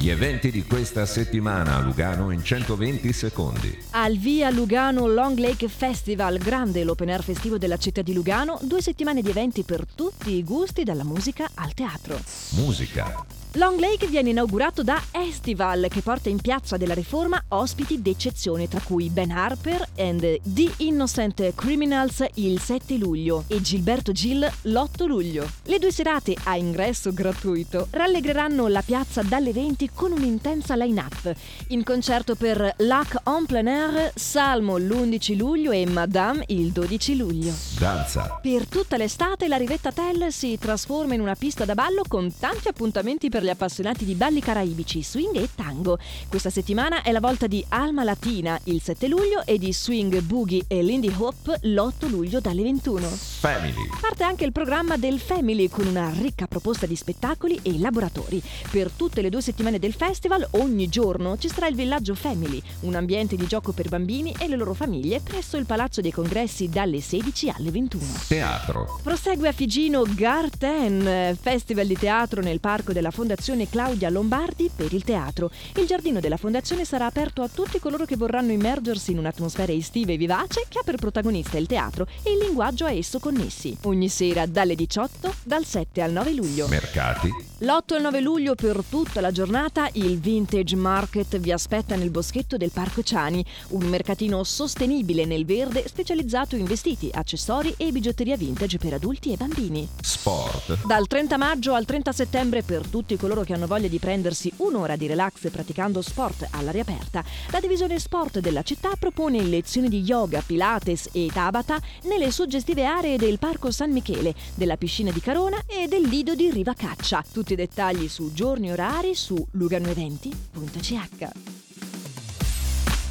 Gli eventi di questa settimana a Lugano in 120 secondi. Al via Lugano Long Lake Festival, grande l'open air festivo della città di Lugano, due settimane di eventi per tutti i gusti, dalla musica al teatro. Musica. Long Lake viene inaugurato da Estival, che porta in piazza della Riforma ospiti d'eccezione, tra cui Ben Harper and The Innocent Criminals il 7 luglio e Gilberto Gil l'8 luglio. Le due serate a ingresso gratuito rallegreranno la piazza dalle 20 con un'intensa line-up. In concerto per Lac en plein air, Salmo l'11 luglio e Madame il 12 luglio. Danza. Per tutta l'estate la Rivetta Tell si trasforma in una pista da ballo con tanti appuntamenti per gli appassionati di balli caraibici, swing e tango. Questa settimana è la volta di Alma Latina il 7 luglio e di Swing Boogie e Lindy Hop l'8 luglio dalle 21. Family. Parte anche il programma del Family con una ricca proposta di spettacoli e laboratori. Per tutte le due settimane del festival, ogni giorno ci sarà il villaggio Family, un ambiente di gioco per bambini e le loro famiglie presso il Palazzo dei Congressi dalle 16 alle 21. Teatro. Prosegue a Figino Garten, festival di teatro nel parco della Fondazione Claudia Lombardi per il teatro. Il giardino della fondazione sarà aperto a tutti coloro che vorranno immergersi in un'atmosfera estiva e vivace che ha per protagonista il teatro e il linguaggio a esso connessi. Ogni sera dalle 18 dal 7 al 9 luglio. Mercati. L'8 e il 9 luglio per tutta la giornata il Vintage Market vi aspetta nel boschetto del Parco Ciani, un mercatino sostenibile nel verde specializzato in vestiti, accessori e bigiotteria vintage per adulti e bambini. Sport. Dal 30 maggio al 30 settembre per tutti coloro che hanno voglia di prendersi un'ora di relax praticando sport all'aria aperta, la divisione sport della città propone lezioni di yoga, pilates e tabata nelle suggestive aree del Parco San Michele, della piscina di Carona e del lido di Riva Caccia. Tutti i dettagli su giorni e orari su luganoeventi.ch.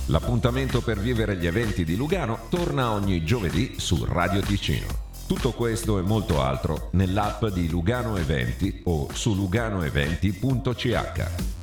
L'appuntamento per vivere gli eventi di Lugano torna ogni giovedì su Radio Ticino. Tutto questo e molto altro nell'app di Lugano Eventi o su luganoeventi.ch.